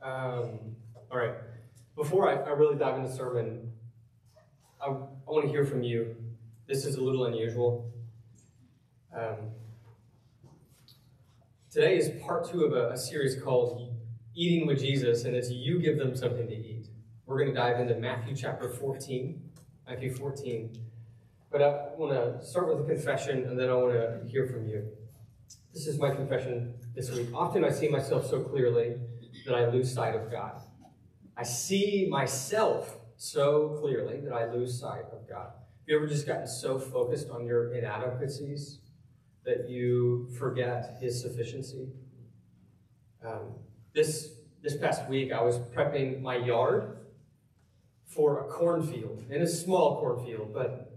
Um, all right. Before I, I really dive into sermon, I, I want to hear from you. This is a little unusual. Um, today is part two of a, a series called Eating with Jesus, and it's You Give Them Something to Eat. We're going to dive into Matthew chapter 14. Matthew 14. But I want to start with a confession, and then I want to hear from you. This is my confession this week. Often I see myself so clearly that I lose sight of God. I see myself so clearly that I lose sight of God. Have you ever just gotten so focused on your inadequacies that you forget His sufficiency? Um, this this past week, I was prepping my yard for a cornfield, and a small cornfield, but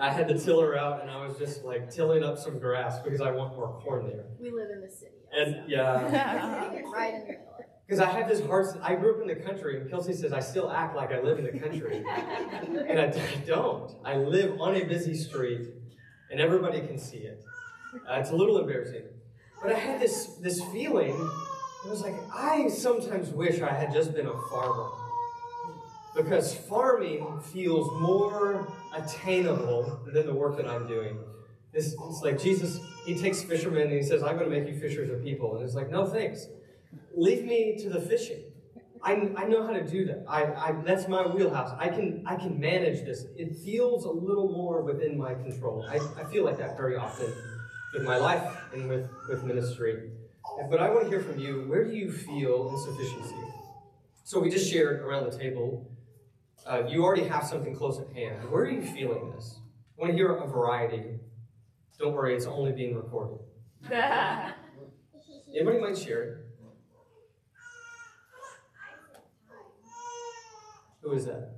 I had the tiller out, and I was just like tilling up some grass because I want more corn there. We live in the city. And yeah, right in the middle because I have this hard. I grew up in the country, and Kelsey says I still act like I live in the country, and I, I don't. I live on a busy street, and everybody can see it. Uh, it's a little embarrassing, but I had this this feeling. It was like I sometimes wish I had just been a farmer, because farming feels more attainable than the work that I'm doing. It's, it's like Jesus, he takes fishermen and he says, I'm going to make you fishers of people. And it's like, no thanks. Leave me to the fishing. I, I know how to do that. I, I, that's my wheelhouse. I can, I can manage this. It feels a little more within my control. I, I feel like that very often with my life and with, with ministry. But I want to hear from you. Where do you feel insufficiency? So we just shared around the table. Uh, you already have something close at hand. Where are you feeling this? I want to hear a variety. Don't worry, it's only being recorded. Anybody mind sharing? Who is that?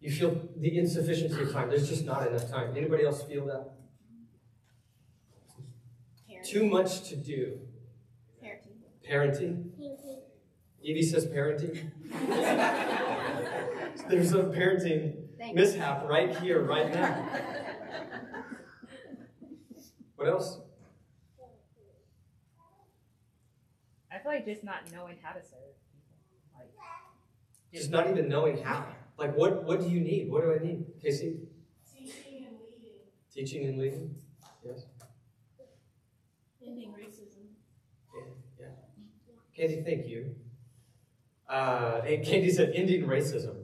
You feel the insufficiency of time. There's just not enough time. Anybody else feel that? Too much to do. Parenting. Parenting. Evie says parenting. There's a parenting Thanks. mishap right here, right now. What else? I feel like just not knowing how to serve people. Like, Just not even knowing how. Like, what, what do you need? What do I need? Casey? Teaching and leading. Teaching and leading? Yes. Ending racism. Yeah. yeah. Candy, thank you. Uh, and Candy said ending racism.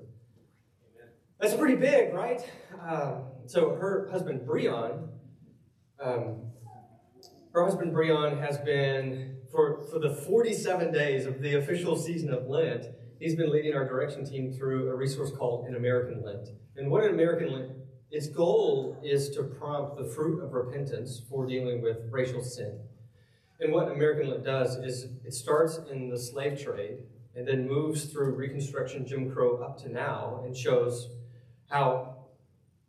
That's pretty big, right? Um, so her husband Breon, um, her husband Breon has been for for the 47 days of the official season of Lent. He's been leading our direction team through a resource called an American Lent. And what an American Lent, its goal is to prompt the fruit of repentance for dealing with racial sin. And what American Lent does is it starts in the slave trade and then moves through Reconstruction, Jim Crow up to now and shows how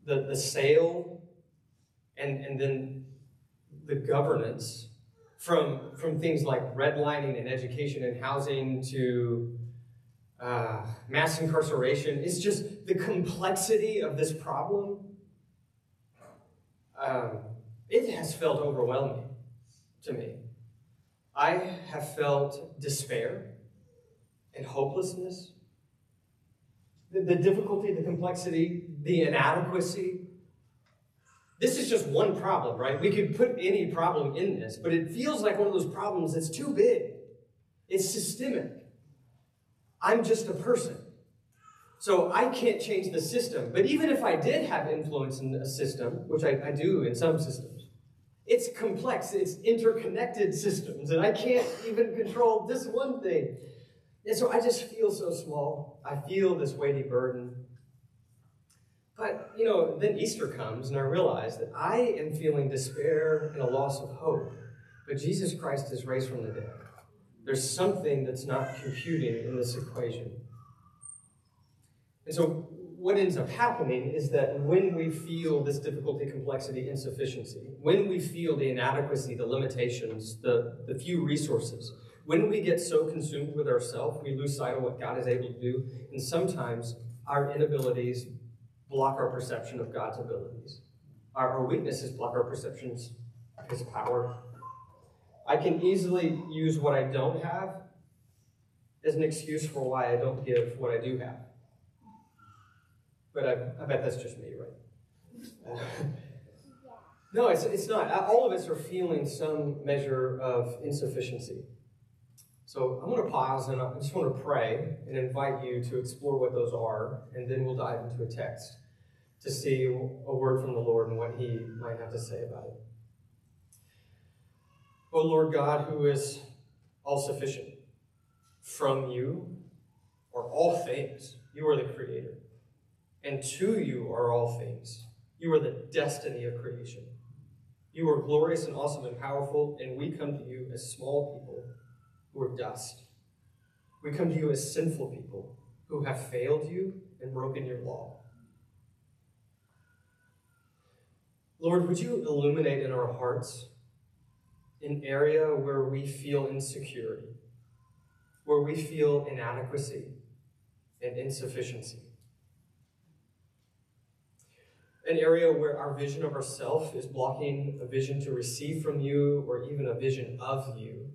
the, the sale and, and then the governance from, from things like redlining and education and housing to uh, mass incarceration, it's just the complexity of this problem. Um, it has felt overwhelming to me. I have felt despair and hopelessness. The, the difficulty, the complexity, the inadequacy. This is just one problem, right? We could put any problem in this, but it feels like one of those problems that's too big. It's systemic. I'm just a person. So I can't change the system. But even if I did have influence in a system, which I, I do in some systems, it's complex, it's interconnected systems, and I can't even control this one thing. And so I just feel so small. I feel this weighty burden. But, you know, then Easter comes, and I realize that I am feeling despair and a loss of hope. But Jesus Christ is raised from the dead. There's something that's not computing in this equation. And so, what ends up happening is that when we feel this difficulty, complexity, insufficiency, when we feel the inadequacy, the limitations, the, the few resources, when we get so consumed with ourselves, we lose sight of what God is able to do. And sometimes our inabilities block our perception of God's abilities. Our, our weaknesses block our perceptions of His power. I can easily use what I don't have as an excuse for why I don't give what I do have. But I, I bet that's just me, right? Uh, no, it's, it's not. All of us are feeling some measure of insufficiency. So I'm going to pause and I just want to pray and invite you to explore what those are, and then we'll dive into a text to see a word from the Lord and what He might have to say about it. O Lord God, who is all sufficient, from you are all things. You are the Creator, and to you are all things. You are the destiny of creation. You are glorious and awesome and powerful, and we come to you as small people are dust. We come to you as sinful people who have failed you and broken your law. Lord, would you illuminate in our hearts an area where we feel insecurity, where we feel inadequacy and insufficiency? An area where our vision of ourself is blocking a vision to receive from you or even a vision of you.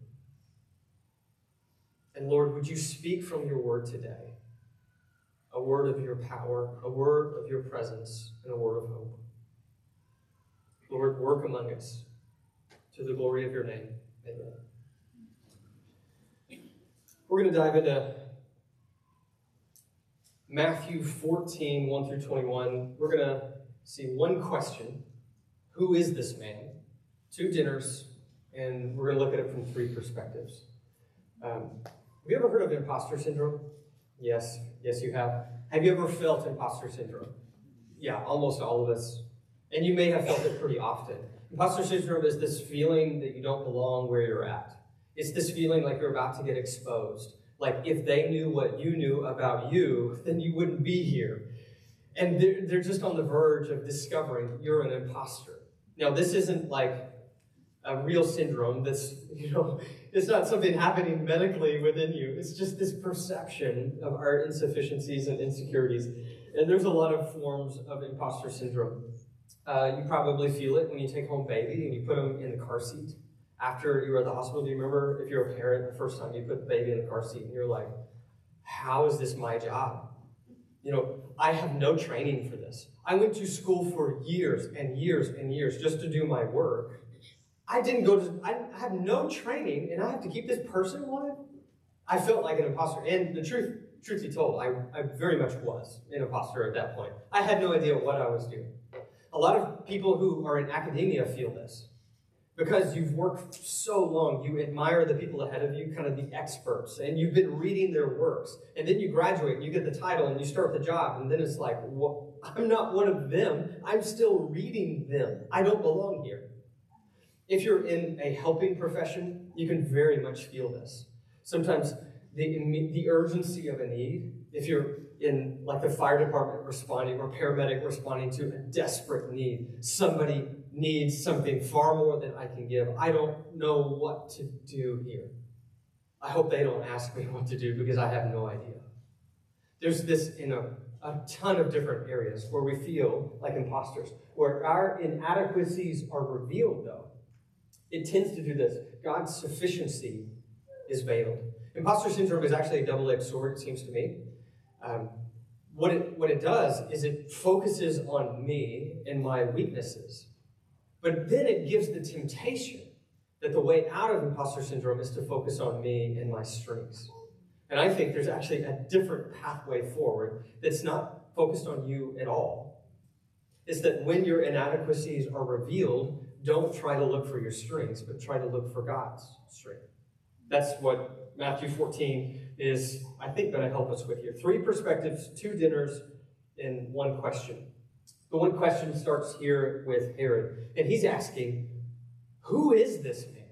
And Lord, would you speak from your word today? A word of your power, a word of your presence, and a word of hope. Lord, work among us to the glory of your name. Amen. We're going to dive into Matthew 14, 1 through 21. We're going to see one question Who is this man? Two dinners, and we're going to look at it from three perspectives. Um, have you ever heard of imposter syndrome? Yes, yes, you have. Have you ever felt imposter syndrome? Yeah, almost all of us. And you may have felt it pretty often. Imposter syndrome is this feeling that you don't belong where you're at. It's this feeling like you're about to get exposed. Like if they knew what you knew about you, then you wouldn't be here. And they're, they're just on the verge of discovering you're an imposter. Now, this isn't like a real syndrome that's, you know, it's not something happening medically within you. It's just this perception of our insufficiencies and insecurities. And there's a lot of forms of imposter syndrome. Uh, you probably feel it when you take home baby and you put him in the car seat after you were at the hospital. Do you remember if you're a parent, the first time you put the baby in the car seat and you're like, how is this my job? You know, I have no training for this. I went to school for years and years and years just to do my work. I didn't go to, I have no training and I have to keep this person alive. I felt like an imposter. And the truth, truth be told, I, I very much was an imposter at that point. I had no idea what I was doing. A lot of people who are in academia feel this. Because you've worked so long, you admire the people ahead of you, kind of the experts, and you've been reading their works. And then you graduate and you get the title and you start the job, and then it's like, well, I'm not one of them. I'm still reading them. I don't belong here. If you're in a helping profession, you can very much feel this. Sometimes the, the urgency of a need, if you're in like the fire department responding or paramedic responding to a desperate need, somebody needs something far more than I can give. I don't know what to do here. I hope they don't ask me what to do because I have no idea. There's this in a, a ton of different areas where we feel like imposters, where our inadequacies are revealed, though it tends to do this. God's sufficiency is veiled. Imposter syndrome is actually a double edged sword, it seems to me. Um, what, it, what it does is it focuses on me and my weaknesses. But then it gives the temptation that the way out of imposter syndrome is to focus on me and my strengths. And I think there's actually a different pathway forward that's not focused on you at all. It's that when your inadequacies are revealed, don't try to look for your strengths, but try to look for God's strength. That's what Matthew 14 is, I think, going to help us with here. Three perspectives, two dinners, and one question. The one question starts here with Herod, and he's asking, Who is this man?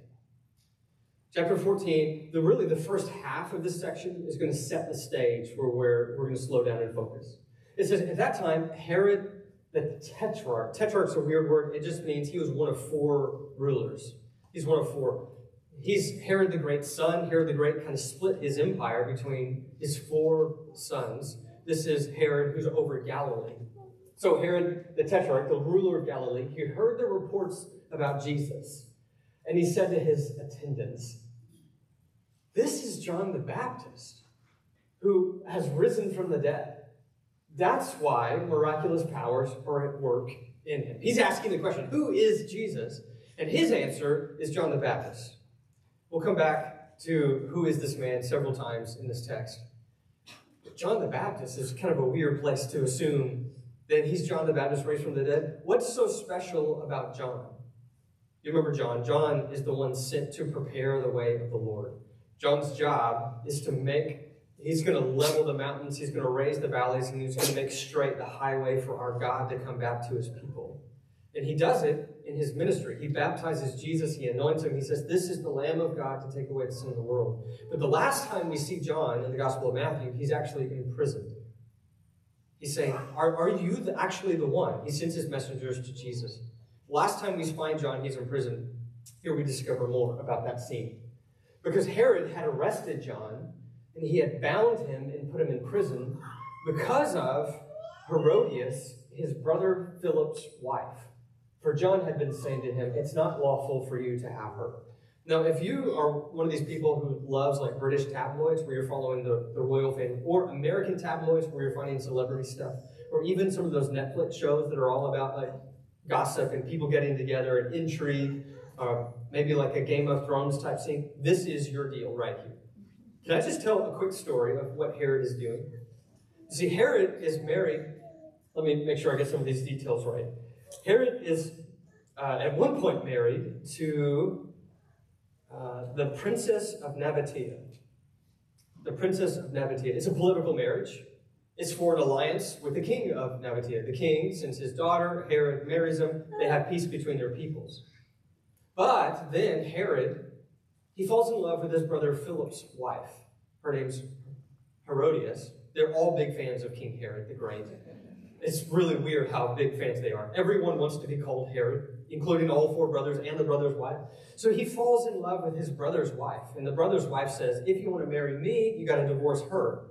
Chapter 14, the really the first half of this section is going to set the stage for where we're going to slow down and focus. It says, At that time, Herod the tetrarch. Tetrarch's a weird word. It just means he was one of four rulers. He's one of four. He's Herod the Great's son. Herod the Great kind of split his empire between his four sons. This is Herod who's over Galilee. So Herod the Tetrarch, the ruler of Galilee, he heard the reports about Jesus. And he said to his attendants, This is John the Baptist who has risen from the dead. That's why miraculous powers are at work in him. He's asking the question, who is Jesus? And his answer is John the Baptist. We'll come back to who is this man several times in this text. But John the Baptist is kind of a weird place to assume that he's John the Baptist raised from the dead. What's so special about John? You remember John? John is the one sent to prepare the way of the Lord. John's job is to make He's going to level the mountains, he's going to raise the valleys, and he's going to make straight the highway for our God to come back to his people. And he does it in his ministry. He baptizes Jesus, he anoints him. He says, This is the Lamb of God to take away the sin of the world. But the last time we see John in the Gospel of Matthew, he's actually imprisoned. He's saying, Are, are you the, actually the one? He sends his messengers to Jesus. Last time we find John, he's in prison. Here we discover more about that scene. Because Herod had arrested John and he had bound him and put him in prison because of Herodias, his brother Philip's wife. For John had been saying to him, It's not lawful for you to have her. Now, if you are one of these people who loves like British tabloids where you're following the, the royal family, or American tabloids where you're finding celebrity stuff, or even some of those Netflix shows that are all about like gossip and people getting together and intrigue, uh, maybe like a Game of Thrones type scene, this is your deal right here. Can I just tell a quick story of what Herod is doing? See, Herod is married. Let me make sure I get some of these details right. Herod is uh, at one point married to uh, the princess of Nabatea. The princess of Nabatea. It's a political marriage. It's for an alliance with the king of Nabatea. The king, since his daughter Herod marries him, they have peace between their peoples. But then Herod he falls in love with his brother Philip's wife. Her name's Herodias. They're all big fans of King Herod the Great. It's really weird how big fans they are. Everyone wants to be called Herod, including all four brothers and the brother's wife. So he falls in love with his brother's wife. And the brother's wife says, If you want to marry me, you got to divorce her.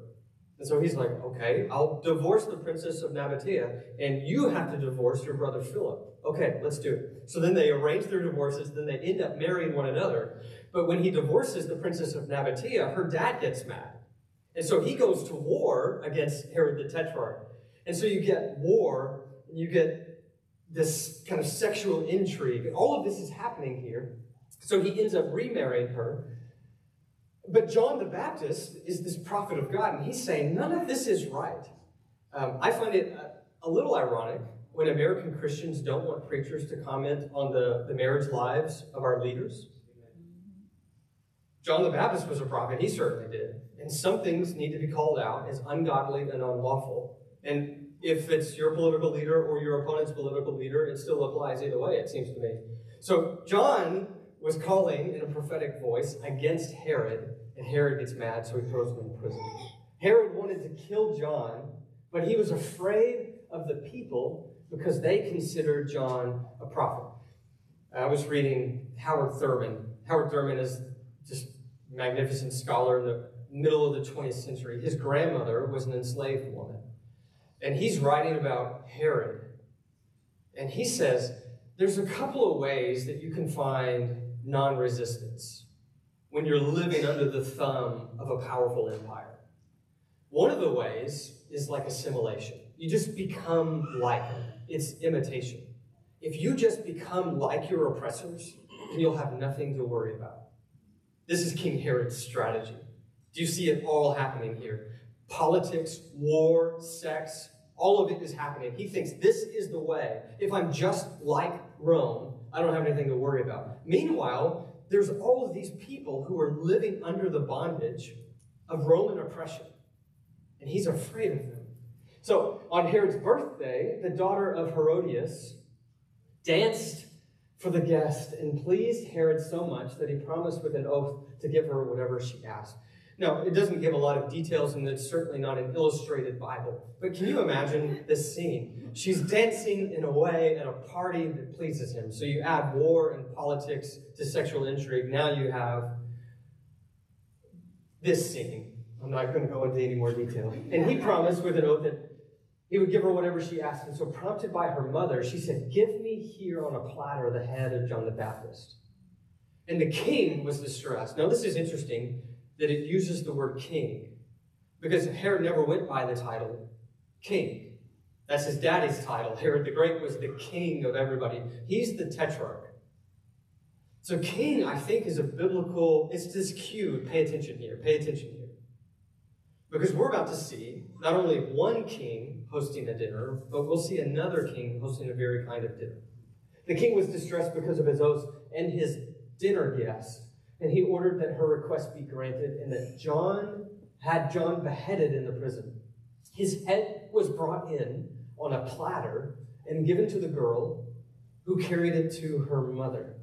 And so he's like, Okay, I'll divorce the princess of Nabatea, and you have to divorce your brother Philip. Okay, let's do it. So then they arrange their divorces, then they end up marrying one another. But when he divorces the princess of Nabatea, her dad gets mad. And so he goes to war against Herod the Tetrarch. And so you get war, and you get this kind of sexual intrigue. All of this is happening here. So he ends up remarrying her. But John the Baptist is this prophet of God, and he's saying none of this is right. Um, I find it a, a little ironic when American Christians don't want preachers to comment on the, the marriage lives of our leaders. John the Baptist was a prophet, he certainly did. And some things need to be called out as ungodly and unlawful. And if it's your political leader or your opponent's political leader, it still applies either way, it seems to me. So John was calling in a prophetic voice against Herod, and Herod gets mad, so he throws him in prison. Herod wanted to kill John, but he was afraid of the people because they considered John a prophet. I was reading Howard Thurman. Howard Thurman is magnificent scholar in the middle of the 20th century. His grandmother was an enslaved woman. And he's writing about Herod. And he says there's a couple of ways that you can find non resistance when you're living under the thumb of a powerful empire. One of the ways is like assimilation. You just become like them, it's imitation. If you just become like your oppressors, then you'll have nothing to worry about. This is King Herod's strategy. Do you see it all happening here? Politics, war, sex, all of it is happening. He thinks this is the way. If I'm just like Rome, I don't have anything to worry about. Meanwhile, there's all of these people who are living under the bondage of Roman oppression, and he's afraid of them. So, on Herod's birthday, the daughter of Herodias danced for the guest and pleased Herod so much that he promised with an oath to give her whatever she asked. Now, it doesn't give a lot of details, and it's certainly not an illustrated Bible. But can you imagine this scene? She's dancing in a way at a party that pleases him. So you add war and politics to sexual intrigue. Now you have this scene. I'm not going to go into any more detail. And he promised with an oath that he would give her whatever she asked. And so, prompted by her mother, she said, Give me here on a platter the head of John the Baptist. And the king was distressed. Now, this is interesting that it uses the word king. Because Herod never went by the title king. That's his daddy's title. Herod the Great was the king of everybody. He's the tetrarch. So, king, I think, is a biblical, it's this cue. Pay attention here. Pay attention here. Because we're about to see not only one king hosting a dinner, but we'll see another king hosting a very kind of dinner. The king was distressed because of his oaths and his dinner guests, and he ordered that her request be granted and that John had John beheaded in the prison. His head was brought in on a platter and given to the girl who carried it to her mother.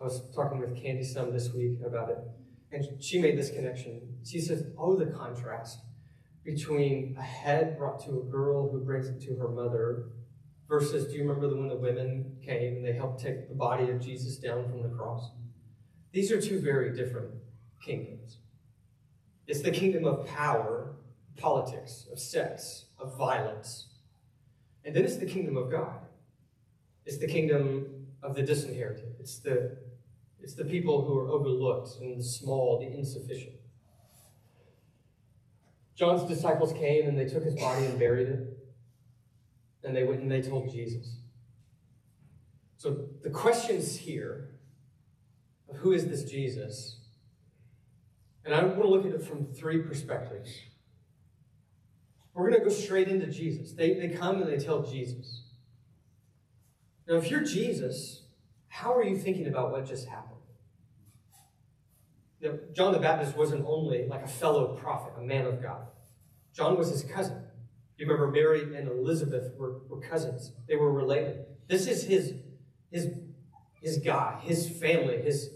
I was talking with Candy some this week about it, and she made this connection. She says, Oh, the contrast between a head brought to a girl who brings it to her mother versus, do you remember when the women came and they helped take the body of Jesus down from the cross? These are two very different kingdoms. It's the kingdom of power, politics, of sex, of violence. And then it's the kingdom of God. It's the kingdom of the disinherited. It's the, it's the people who are overlooked and the small, the insufficient. John's disciples came and they took his body and buried it. And they went and they told Jesus. So the questions here of who is this Jesus? And I want to look at it from three perspectives. We're going to go straight into Jesus. They, they come and they tell Jesus. Now, if you're Jesus, how are you thinking about what just happened? Know, John the Baptist wasn't only like a fellow prophet, a man of God. John was his cousin. You remember Mary and Elizabeth were, were cousins. They were related. This is his, his, his guy, his family, his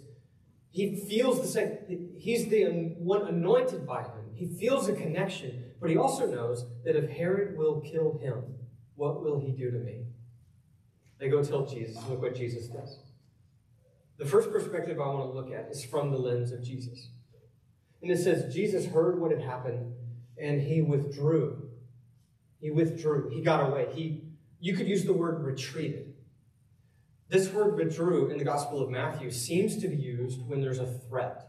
he feels the same. He's the one anointed by him. He feels a connection, but he also knows that if Herod will kill him, what will he do to me? They go tell Jesus. Look what Jesus does. The first perspective I want to look at is from the lens of Jesus. And it says, Jesus heard what had happened and he withdrew. He withdrew. He got away. He, you could use the word retreated. This word withdrew in the Gospel of Matthew seems to be used when there's a threat.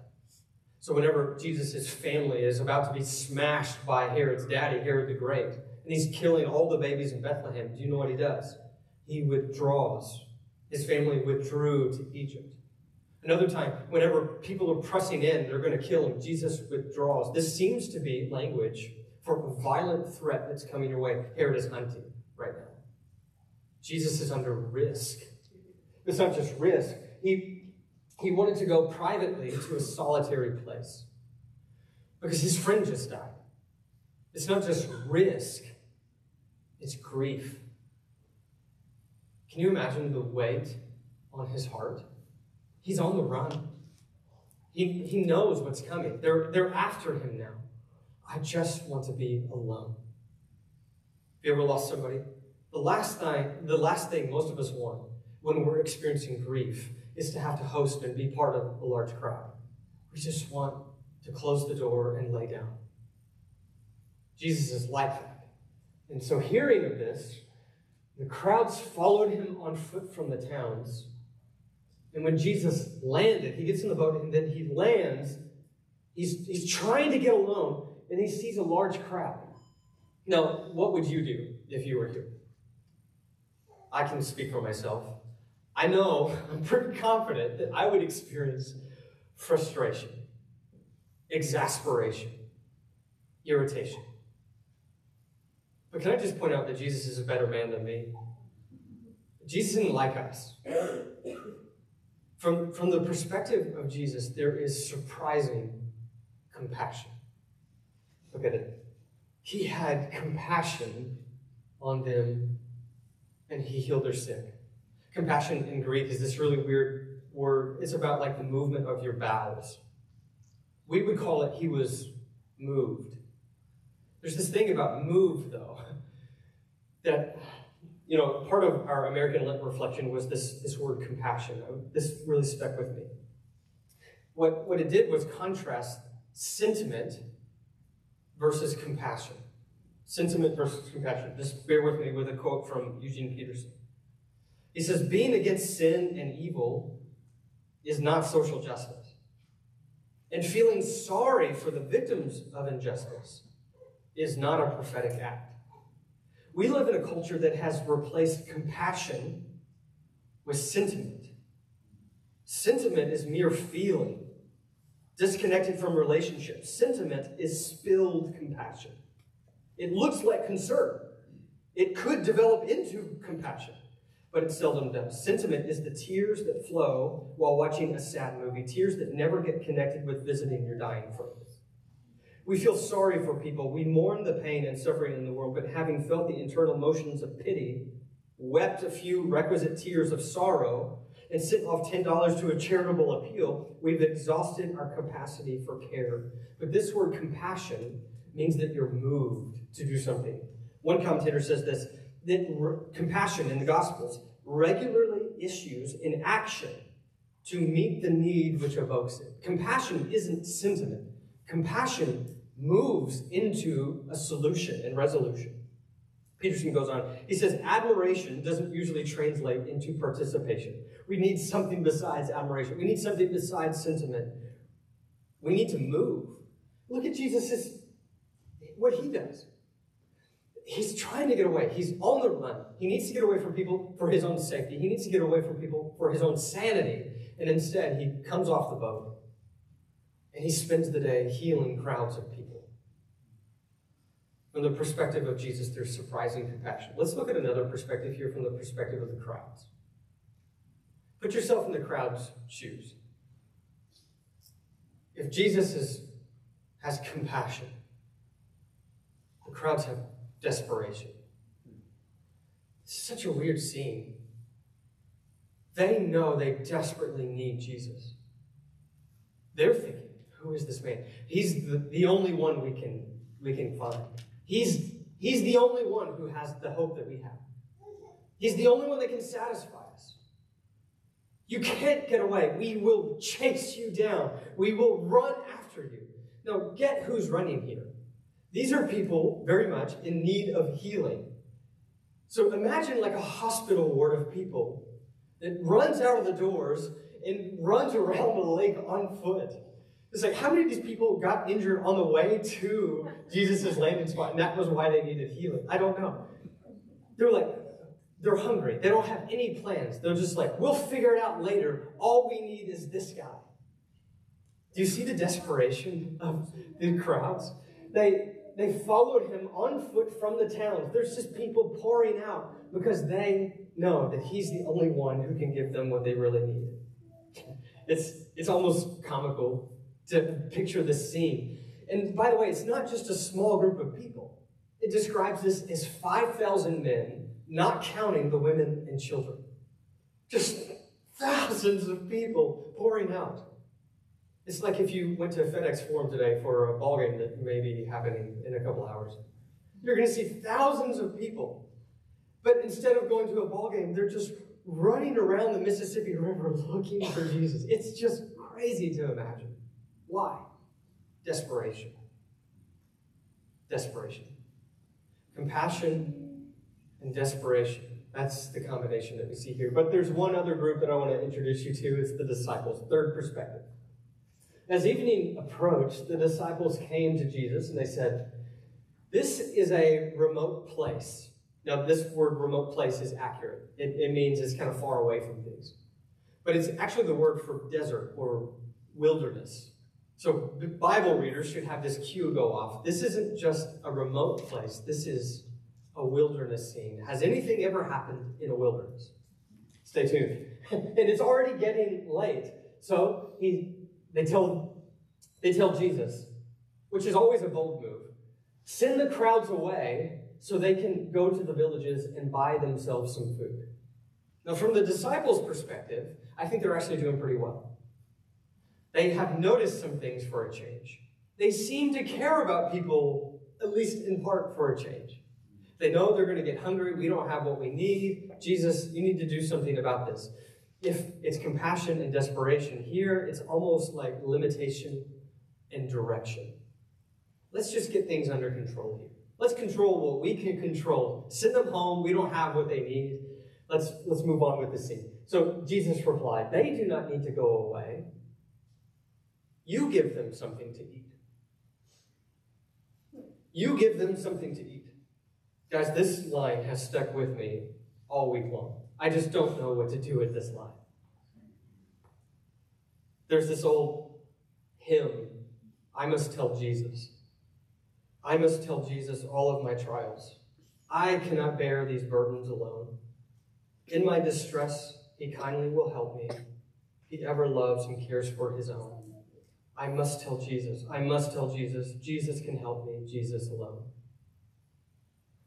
So, whenever Jesus' family is about to be smashed by Herod's daddy, Herod the Great, and he's killing all the babies in Bethlehem, do you know what he does? He withdraws. His family withdrew to Egypt. Another time, whenever people are pressing in, they're going to kill him, Jesus withdraws. This seems to be language for a violent threat that's coming your way. Herod is hunting right now. Jesus is under risk it's not just risk. He, he wanted to go privately to a solitary place because his friend just died. It's not just risk, it's grief. Can you imagine the weight on his heart? He's on the run. He, he knows what's coming. They're, they're after him now. I just want to be alone. Have you ever lost somebody? The last thing, the last thing most of us want when we're experiencing grief is to have to host and be part of a large crowd. We just want to close the door and lay down. Jesus is like that. And so, hearing of this, the crowds followed him on foot from the towns. And when Jesus landed, he gets in the boat and then he lands. He's, he's trying to get alone and he sees a large crowd. Now, what would you do if you were here? I can speak for myself. I know, I'm pretty confident that I would experience frustration, exasperation, irritation. But can I just point out that Jesus is a better man than me? Jesus isn't like us. From, from the perspective of Jesus, there is surprising compassion. Look at it. He had compassion on them and he healed their sick. Compassion in Greek is this really weird word. It's about like the movement of your bowels. We would call it he was moved. There's this thing about moved, though, that, you know, part of our American reflection was this, this word compassion. This really stuck with me. What, what it did was contrast sentiment versus compassion. Sentiment versus compassion. Just bear with me with a quote from Eugene Peterson. He says, being against sin and evil is not social justice. and feeling sorry for the victims of injustice is not a prophetic act. We live in a culture that has replaced compassion with sentiment. Sentiment is mere feeling, disconnected from relationships. Sentiment is spilled compassion. It looks like concern. It could develop into compassion, but it seldom does. Sentiment is the tears that flow while watching a sad movie, tears that never get connected with visiting your dying friends. We feel sorry for people. We mourn the pain and suffering in the world, but having felt the internal motions of pity, wept a few requisite tears of sorrow, and sent off $10 to a charitable appeal, we've exhausted our capacity for care. But this word compassion means that you're moved to do something. One commentator says this that re- compassion in the Gospels regularly issues in action to meet the need which evokes it. Compassion isn't sentiment, compassion moves into a solution and resolution. Peterson goes on. He says, admiration doesn't usually translate into participation. We need something besides admiration. We need something besides sentiment. We need to move. Look at Jesus' what he does. He's trying to get away. He's on the run. He needs to get away from people for his own safety. He needs to get away from people for his own sanity. And instead, he comes off the boat and he spends the day healing crowds of people. From the perspective of Jesus, there's surprising compassion. Let's look at another perspective here from the perspective of the crowds. Put yourself in the crowd's shoes. If Jesus is, has compassion, the crowds have desperation. It's such a weird scene. They know they desperately need Jesus. They're thinking, who is this man? He's the, the only one we can, we can find. He's, he's the only one who has the hope that we have. He's the only one that can satisfy us. You can't get away. We will chase you down. We will run after you. Now, get who's running here. These are people very much in need of healing. So imagine like a hospital ward of people that runs out of the doors and runs around the lake on foot. It's like, how many of these people got injured on the way to Jesus' landing spot, and that was why they needed healing? I don't know. They're like, they're hungry. They don't have any plans. They're just like, we'll figure it out later. All we need is this guy. Do you see the desperation of the crowds? They they followed him on foot from the towns. There's just people pouring out because they know that he's the only one who can give them what they really need. It's it's almost comical to picture this scene. And by the way, it's not just a small group of people. It describes this as 5,000 men, not counting the women and children. Just thousands of people pouring out. It's like if you went to FedEx Forum today for a ball game that may be happening in a couple hours. You're going to see thousands of people. But instead of going to a ball game, they're just running around the Mississippi River looking for Jesus. It's just crazy to imagine. Why? Desperation. Desperation. Compassion and desperation. That's the combination that we see here. But there's one other group that I want to introduce you to. It's the disciples. Third perspective. As evening approached, the disciples came to Jesus and they said, This is a remote place. Now, this word remote place is accurate. It, it means it's kind of far away from things. But it's actually the word for desert or wilderness. So Bible readers should have this cue go off. This isn't just a remote place, this is a wilderness scene. Has anything ever happened in a wilderness? Stay tuned. and it's already getting late. So he, they, tell, they tell Jesus, which is always a bold move, send the crowds away so they can go to the villages and buy themselves some food. Now, from the disciples' perspective, I think they're actually doing pretty well. They have noticed some things for a change. They seem to care about people, at least in part, for a change. They know they're going to get hungry. We don't have what we need. Jesus, you need to do something about this. If it's compassion and desperation, here it's almost like limitation and direction. Let's just get things under control here. Let's control what we can control. Send them home. We don't have what they need. Let's, let's move on with the scene. So Jesus replied, They do not need to go away. You give them something to eat. You give them something to eat. Guys, this line has stuck with me all week long. I just don't know what to do with this line. There's this old hymn I must tell Jesus. I must tell Jesus all of my trials. I cannot bear these burdens alone. In my distress, he kindly will help me. He ever loves and cares for his own. I must tell Jesus. I must tell Jesus. Jesus can help me. Jesus alone.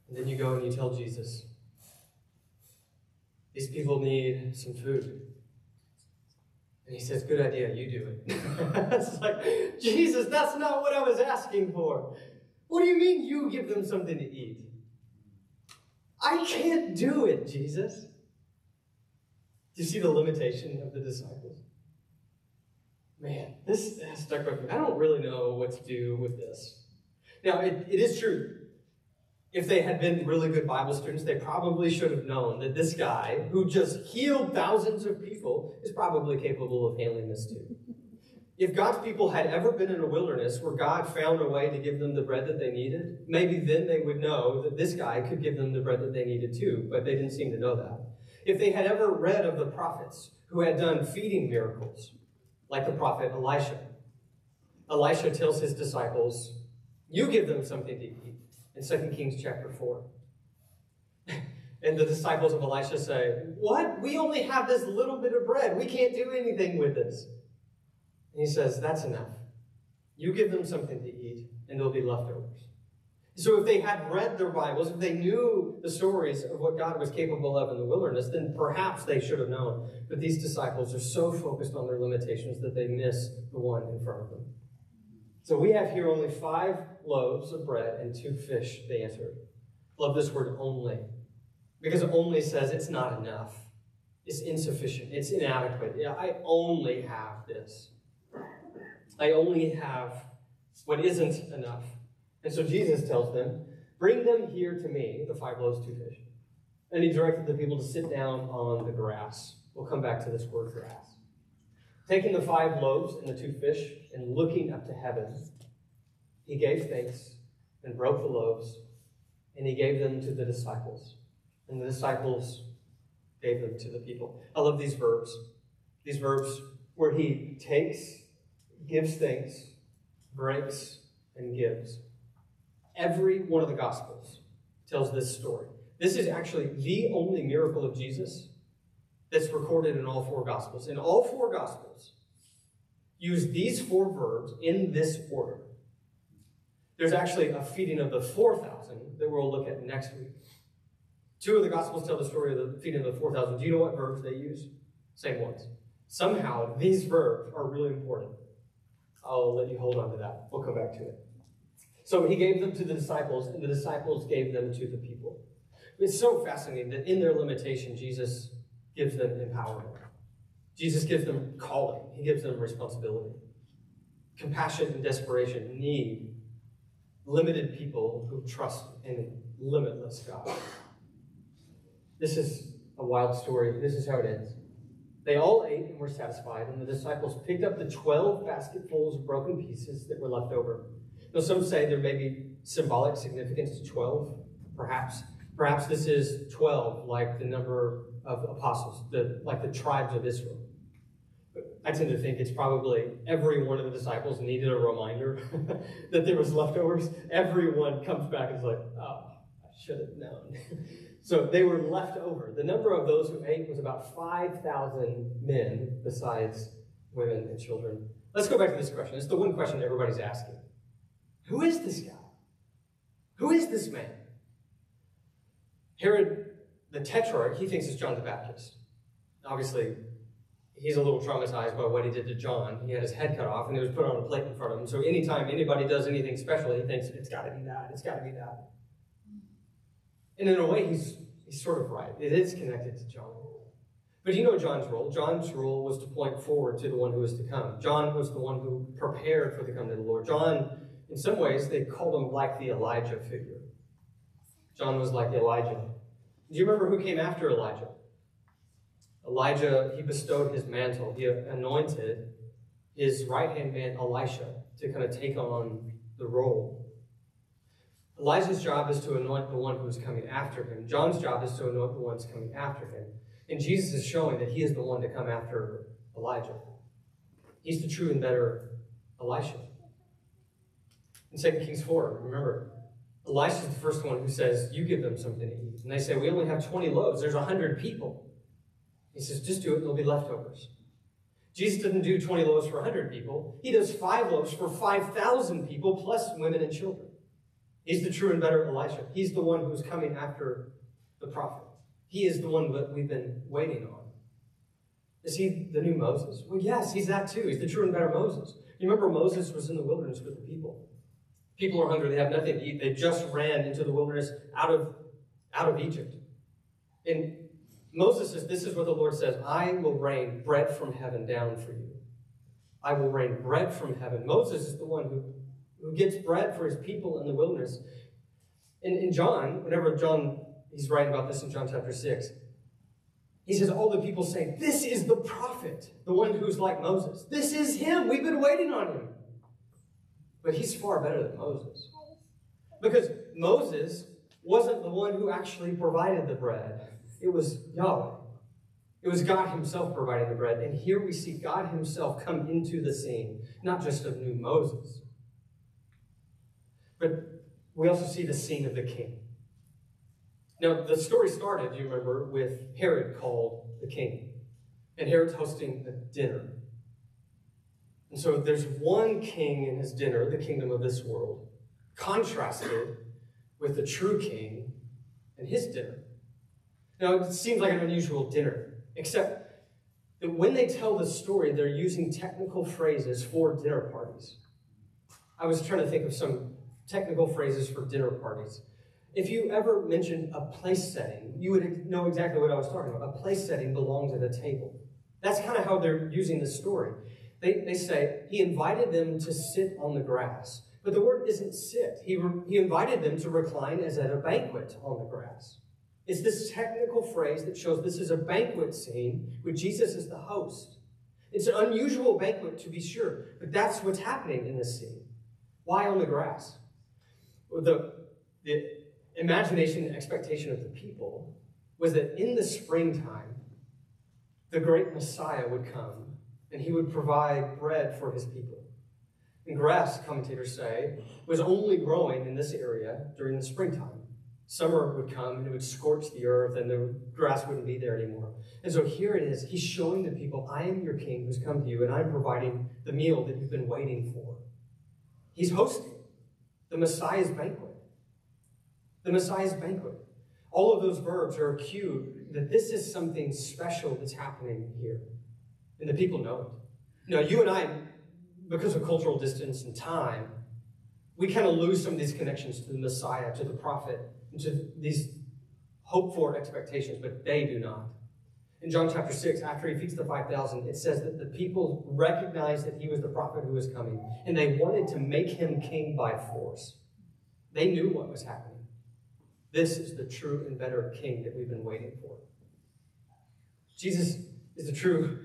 And then you go and you tell Jesus, these people need some food. And he says, Good idea, you do it. it's like, Jesus, that's not what I was asking for. What do you mean you give them something to eat? I can't do it, Jesus. Do you see the limitation of the disciples? Man, this has stuck with me. I don't really know what to do with this. Now, it, it is true. If they had been really good Bible students, they probably should have known that this guy, who just healed thousands of people, is probably capable of handling this too. If God's people had ever been in a wilderness where God found a way to give them the bread that they needed, maybe then they would know that this guy could give them the bread that they needed too, but they didn't seem to know that. If they had ever read of the prophets who had done feeding miracles, like the prophet Elisha, Elisha tells his disciples, You give them something to eat in 2 Kings chapter 4. and the disciples of Elisha say, What? We only have this little bit of bread. We can't do anything with this. And he says, That's enough. You give them something to eat, and there'll be leftovers. So if they had read their Bibles, if they knew the stories of what God was capable of in the wilderness, then perhaps they should have known. But these disciples are so focused on their limitations that they miss the one in front of them. So we have here only five loaves of bread and two fish, they answered. Love this word only. Because only says it's not enough. It's insufficient. It's inadequate. I only have this. I only have what isn't enough. And so Jesus tells them, Bring them here to me, the five loaves, two fish. And he directed the people to sit down on the grass. We'll come back to this word grass. Taking the five loaves and the two fish and looking up to heaven, he gave thanks and broke the loaves and he gave them to the disciples. And the disciples gave them to the people. I love these verbs. These verbs where he takes, gives thanks, breaks, and gives. Every one of the Gospels tells this story. This is actually the only miracle of Jesus that's recorded in all four Gospels. In all four Gospels, use these four verbs in this order. There's actually a feeding of the 4,000 that we'll look at next week. Two of the Gospels tell the story of the feeding of the 4,000. Do you know what verbs they use? Same ones. Somehow, these verbs are really important. I'll let you hold on to that. We'll come back to it. So he gave them to the disciples, and the disciples gave them to the people. It's so fascinating that in their limitation, Jesus gives them empowerment. Jesus gives them calling, he gives them responsibility. Compassion and desperation need limited people who trust in limitless God. This is a wild story. This is how it ends. They all ate and were satisfied, and the disciples picked up the 12 basketfuls of broken pieces that were left over. Some say there may be symbolic significance to 12, perhaps. Perhaps this is 12, like the number of apostles, the, like the tribes of Israel. I tend to think it's probably every one of the disciples needed a reminder that there was leftovers. Everyone comes back and is like, oh, I should have known. so they were left over. The number of those who ate was about 5,000 men, besides women and children. Let's go back to this question. It's the one question everybody's asking. Who is this guy? Who is this man? Herod, the tetrarch, he thinks it's John the Baptist. Obviously, he's a little traumatized by what he did to John. He had his head cut off and it was put on a plate in front of him. So anytime anybody does anything special, he thinks it's got to be that. It's got to be that. And in a way, he's, he's sort of right. It is connected to John. But you know John's role. John's role was to point forward to the one who was to come. John was the one who prepared for the coming of the Lord. John in some ways, they called him like the Elijah figure. John was like Elijah. Do you remember who came after Elijah? Elijah, he bestowed his mantle. He anointed his right hand man, Elisha, to kind of take on the role. Elijah's job is to anoint the one who's coming after him. John's job is to anoint the ones coming after him. And Jesus is showing that he is the one to come after Elijah. He's the true and better Elisha. In 2 Kings 4, remember, Elisha's the first one who says, You give them something to eat. And they say, We only have 20 loaves. There's 100 people. He says, Just do it, there'll be leftovers. Jesus doesn't do 20 loaves for 100 people. He does five loaves for 5,000 people, plus women and children. He's the true and better Elisha. He's the one who's coming after the prophet. He is the one that we've been waiting on. Is he the new Moses? Well, yes, he's that too. He's the true and better Moses. You remember Moses was in the wilderness with the people. People are hungry, they have nothing to eat. They just ran into the wilderness out of, out of Egypt. And Moses says, This is what the Lord says I will rain bread from heaven down for you. I will rain bread from heaven. Moses is the one who, who gets bread for his people in the wilderness. In, in John, whenever John, he's writing about this in John chapter 6, he says, All the people say, This is the prophet, the one who's like Moses. This is him. We've been waiting on him. But he's far better than Moses. Because Moses wasn't the one who actually provided the bread, it was Yahweh. It was God Himself providing the bread. And here we see God Himself come into the scene, not just of new Moses, but we also see the scene of the king. Now, the story started, you remember, with Herod called the king. And Herod's hosting a dinner. And so there's one king in his dinner, the kingdom of this world, contrasted with the true king and his dinner. Now, it seems like an unusual dinner, except that when they tell the story, they're using technical phrases for dinner parties. I was trying to think of some technical phrases for dinner parties. If you ever mentioned a place setting, you would know exactly what I was talking about. A place setting belongs at a table. That's kind of how they're using this story. They, they say he invited them to sit on the grass. But the word isn't sit. He, re, he invited them to recline as at a banquet on the grass. It's this technical phrase that shows this is a banquet scene with Jesus as the host. It's an unusual banquet, to be sure, but that's what's happening in this scene. Why on the grass? The, the imagination and expectation of the people was that in the springtime, the great Messiah would come and he would provide bread for his people. And grass, commentators say, was only growing in this area during the springtime. Summer would come and it would scorch the earth and the grass wouldn't be there anymore. And so here it is. He's showing the people, I am your king who's come to you and I'm providing the meal that you've been waiting for. He's hosting the Messiah's banquet. The Messiah's banquet. All of those verbs are a cue that this is something special that's happening here. And the people know it. Know, you and I, because of cultural distance and time, we kind of lose some of these connections to the Messiah, to the prophet, and to these hoped for expectations, but they do not. In John chapter 6, after he feeds the 5,000, it says that the people recognized that he was the prophet who was coming, and they wanted to make him king by force. They knew what was happening. This is the true and better king that we've been waiting for. Jesus is the true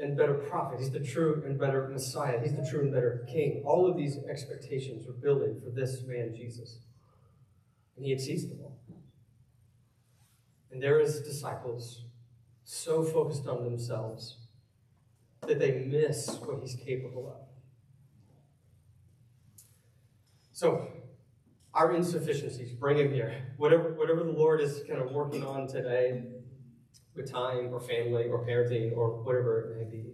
and better prophet. He's the true and better Messiah. He's the true and better king. All of these expectations were building for this man, Jesus. And he had exceeds them all. And there is disciples so focused on themselves that they miss what he's capable of. So, our insufficiencies, bring him here. Whatever, whatever the Lord is kind of working on today, with time or family or parenting or whatever it may be.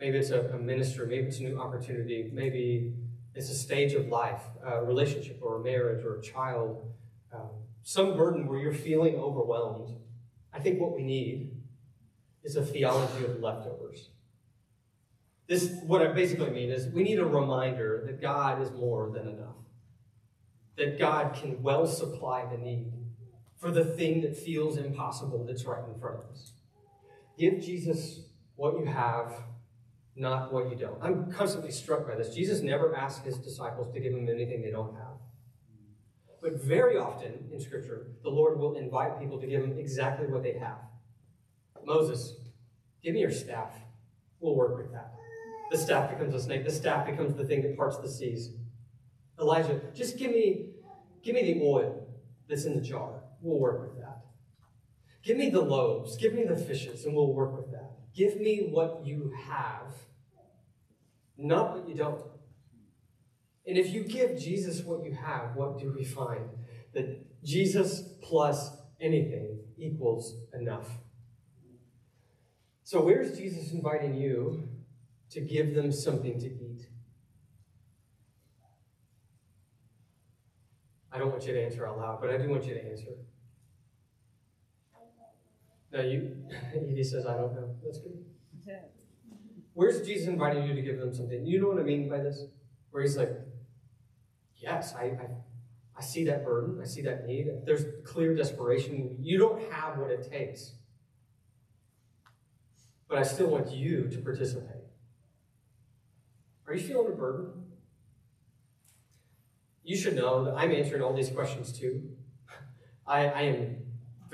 Maybe it's a, a ministry, maybe it's a new opportunity, maybe it's a stage of life, a relationship or a marriage or a child, um, some burden where you're feeling overwhelmed. I think what we need is a theology of leftovers. This, what I basically mean is we need a reminder that God is more than enough, that God can well supply the need for the thing that feels impossible that's right in front of us. Give Jesus what you have, not what you don't. I'm constantly struck by this. Jesus never asked his disciples to give him anything they don't have. But very often in Scripture, the Lord will invite people to give him exactly what they have. Moses, give me your staff. We'll work with that. The staff becomes a snake. The staff becomes the thing that parts the seas. Elijah, just give me, give me the oil that's in the jar. We'll work with that. Give me the loaves. Give me the fishes, and we'll work with that. Give me what you have, not what you don't. And if you give Jesus what you have, what do we find? That Jesus plus anything equals enough. So, where's Jesus inviting you to give them something to eat? I don't want you to answer out loud, but I do want you to answer. No, you, Edie says, I don't know. That's good. Where's Jesus inviting you to give them something? You know what I mean by this? Where he's like, yes, I, I, I see that burden. I see that need. There's clear desperation. You don't have what it takes. But I still want you to participate. Are you feeling a burden? You should know that I'm answering all these questions too. I, I am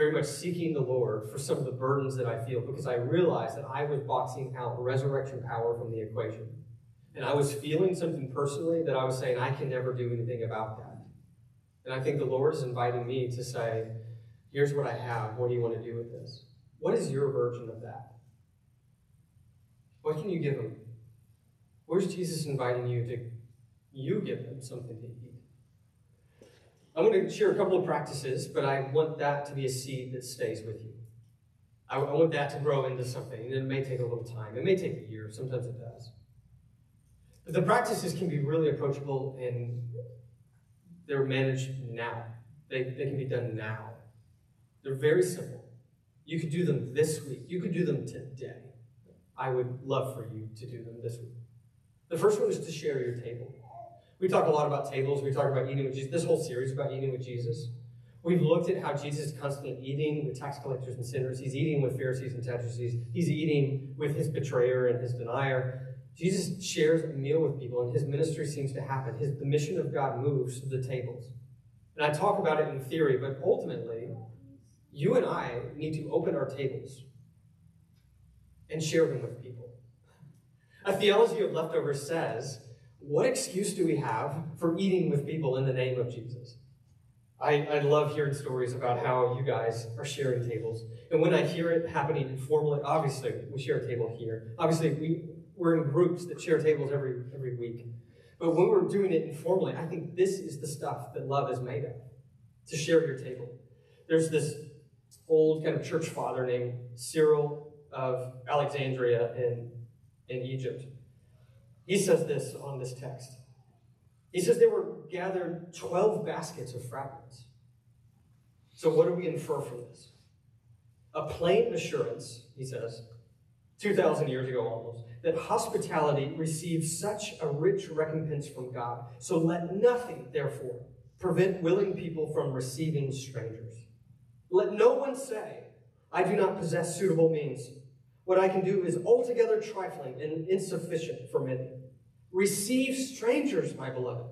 very much seeking the Lord for some of the burdens that I feel because I realized that I was boxing out resurrection power from the equation. And I was feeling something personally that I was saying, I can never do anything about that. And I think the Lord is inviting me to say, here's what I have. What do you want to do with this? What is your version of that? What can you give him? Where's Jesus inviting you to you give him something to eat? I'm going to share a couple of practices, but I want that to be a seed that stays with you. I, I want that to grow into something, and it may take a little time. It may take a year. Sometimes it does. But the practices can be really approachable, and they're managed now. They, they can be done now. They're very simple. You could do them this week. You could do them today. I would love for you to do them this week. The first one is to share your table. We talk a lot about tables. We talk about eating with Jesus. This whole series about eating with Jesus. We've looked at how Jesus is constantly eating with tax collectors and sinners. He's eating with Pharisees and Sadducees. He's eating with his betrayer and his denier. Jesus shares a meal with people, and his ministry seems to happen. His, the mission of God moves to the tables. And I talk about it in theory, but ultimately, you and I need to open our tables and share them with people. A theology of leftovers says what excuse do we have for eating with people in the name of Jesus? I, I love hearing stories about how you guys are sharing tables. And when I hear it happening informally, obviously we share a table here. Obviously we, we're in groups that share tables every, every week. But when we're doing it informally, I think this is the stuff that love is made of, to share your table. There's this old kind of church father named Cyril of Alexandria in, in Egypt. He says this on this text. He says there were gathered 12 baskets of fragments. So, what do we infer from this? A plain assurance, he says, 2,000 years ago almost, that hospitality receives such a rich recompense from God. So, let nothing, therefore, prevent willing people from receiving strangers. Let no one say, I do not possess suitable means. What I can do is altogether trifling and insufficient for many. Receive strangers, my beloved.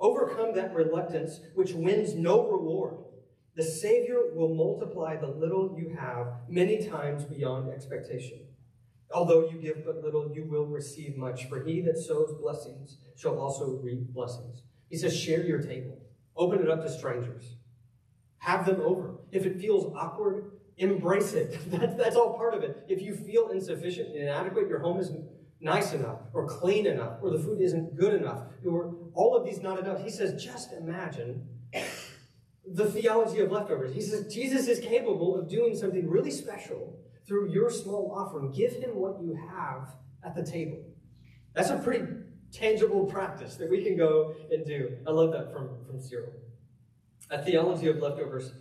Overcome that reluctance which wins no reward. The Savior will multiply the little you have many times beyond expectation. Although you give but little, you will receive much, for he that sows blessings shall also reap blessings. He says, share your table. Open it up to strangers. Have them over. If it feels awkward, embrace it. That's, all part of it. If you feel insufficient inadequate, your home isn't nice enough or clean enough or the food isn't good enough or all of these not enough. He says, just imagine the theology of leftovers. He says, Jesus is capable of doing something really special through your small offering. Give him what you have at the table. That's a pretty tangible practice that we can go and do. I love that from, from Cyril. A theology of leftovers.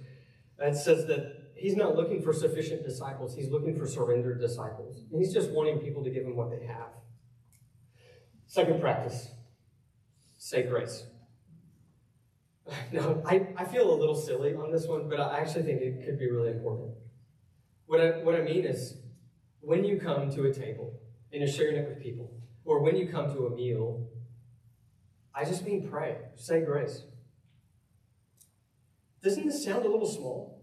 It says that he's not looking for sufficient disciples, he's looking for surrendered disciples. And he's just wanting people to give him what they have. Second practice say grace. Now, I, I feel a little silly on this one, but I actually think it could be really important. What I, what I mean is, when you come to a table and you're sharing it with people, or when you come to a meal, I just mean pray, say grace. Doesn't this sound a little small?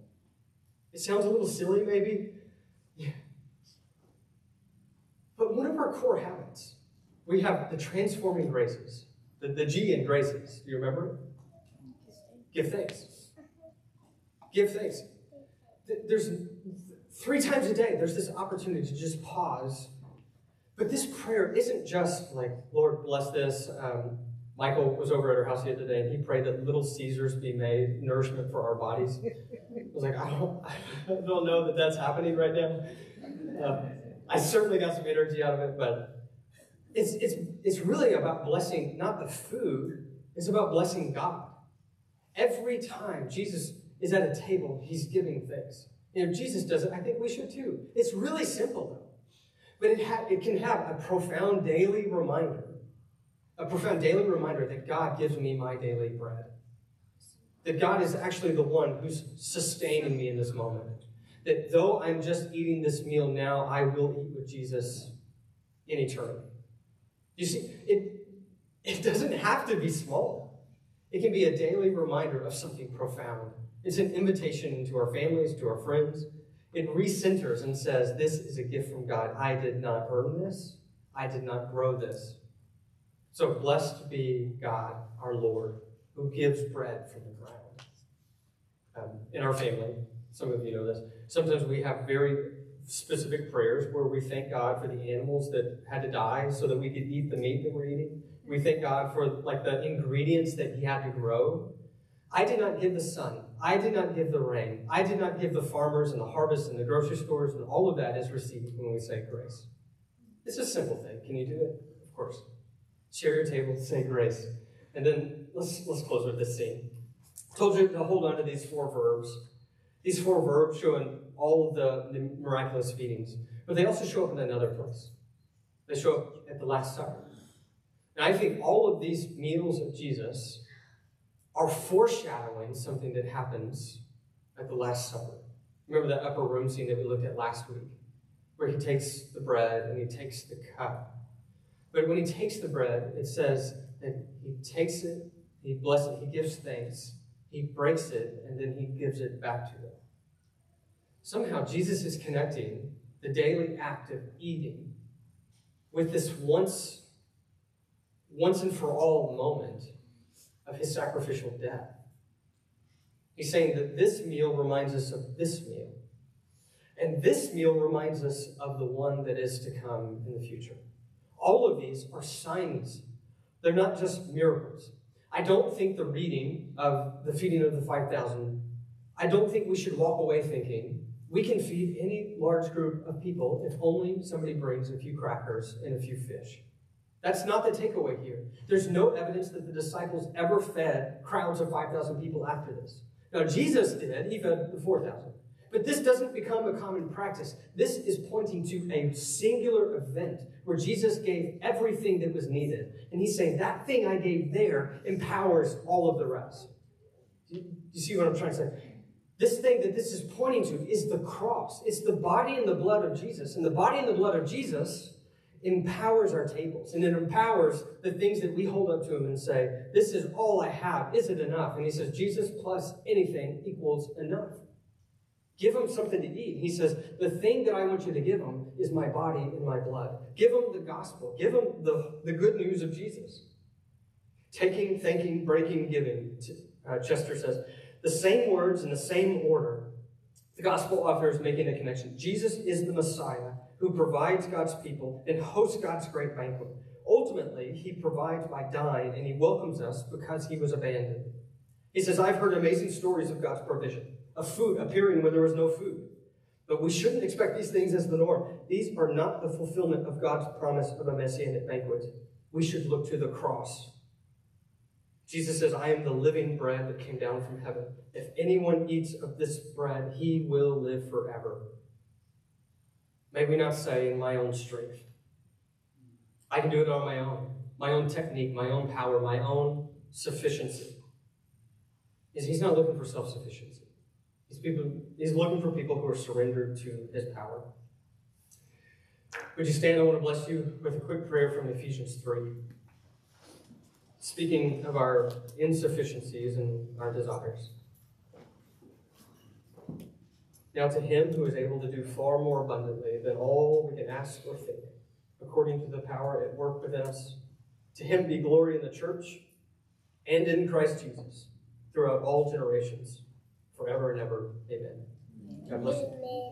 It sounds a little silly, maybe. Yeah. But one of our core habits we have the transforming graces, the, the G in graces. Do you remember? Give thanks. Give thanks. There's three times a day, there's this opportunity to just pause. But this prayer isn't just like, Lord, bless this. Um, Michael was over at our house the other day and he prayed that Little Caesars be made, nourishment for our bodies. I was like, I don't, I don't know that that's happening right now. Uh, I certainly got some energy out of it, but it's, it's, it's really about blessing not the food, it's about blessing God. Every time Jesus is at a table, he's giving thanks. And if Jesus does it, I think we should too. It's really simple though. But it, ha- it can have a profound daily reminder, a profound daily reminder that God gives me my daily bread. That God is actually the one who's sustaining me in this moment. That though I'm just eating this meal now, I will eat with Jesus in eternity. You see, it, it doesn't have to be small. It can be a daily reminder of something profound. It's an invitation to our families, to our friends. It recenters and says, This is a gift from God. I did not earn this, I did not grow this. So blessed be God, our Lord, who gives bread from the ground. Um, in our family, some of you know this, sometimes we have very specific prayers where we thank God for the animals that had to die so that we could eat the meat that we're eating. We thank God for like the ingredients that He had to grow. I did not give the sun. I did not give the rain. I did not give the farmers and the harvest and the grocery stores, and all of that is received when we say grace. It's a simple thing. Can you do it? Of course. Share your table, say grace. And then let's let's close with this scene. Told you to hold on to these four verbs. These four verbs showing all of the, the miraculous feedings, but they also show up in another place. They show up at the Last Supper. And I think all of these meals of Jesus are foreshadowing something that happens at the Last Supper. Remember that upper room scene that we looked at last week, where he takes the bread and he takes the cup. But when he takes the bread, it says that he takes it, he blesses he gives thanks, he breaks it, and then he gives it back to them. Somehow, Jesus is connecting the daily act of eating with this once, once and for all moment of his sacrificial death. He's saying that this meal reminds us of this meal. And this meal reminds us of the one that is to come in the future. All of these are signs, they're not just miracles. I don't think the reading of the feeding of the 5,000, I don't think we should walk away thinking we can feed any large group of people if only somebody brings a few crackers and a few fish. That's not the takeaway here. There's no evidence that the disciples ever fed crowds of 5,000 people after this. Now, Jesus did, he fed the 4,000. But this doesn't become a common practice. This is pointing to a singular event where Jesus gave everything that was needed. And he's saying, that thing I gave there empowers all of the rest. Do you see what I'm trying to say? This thing that this is pointing to is the cross. It's the body and the blood of Jesus. And the body and the blood of Jesus empowers our tables and it empowers the things that we hold up to him and say, This is all I have. Is it enough? And he says, Jesus plus anything equals enough. Give him something to eat. He says, The thing that I want you to give him is my body and my blood. Give him the gospel. Give him the, the good news of Jesus. Taking, thanking, breaking, giving. Uh, Chester says, the same words in the same order. The gospel author is making a connection. Jesus is the Messiah who provides God's people and hosts God's great banquet. Ultimately, he provides by dying and he welcomes us because he was abandoned. He says, I've heard amazing stories of God's provision, of food appearing where there was no food. But we shouldn't expect these things as the norm. These are not the fulfillment of God's promise of a messianic banquet. We should look to the cross. Jesus says, I am the living bread that came down from heaven. If anyone eats of this bread, he will live forever. May we not say in my own strength. I can do it on my own, my own technique, my own power, my own sufficiency. He's not looking for self sufficiency. He's, people, he's looking for people who are surrendered to his power. Would you stand? I want to bless you with a quick prayer from Ephesians 3. Speaking of our insufficiencies and our desires. Now, to him who is able to do far more abundantly than all we can ask or think, according to the power at work within us. To him be glory in the church and in Christ Jesus throughout all generations, forever and ever. Amen. God bless you.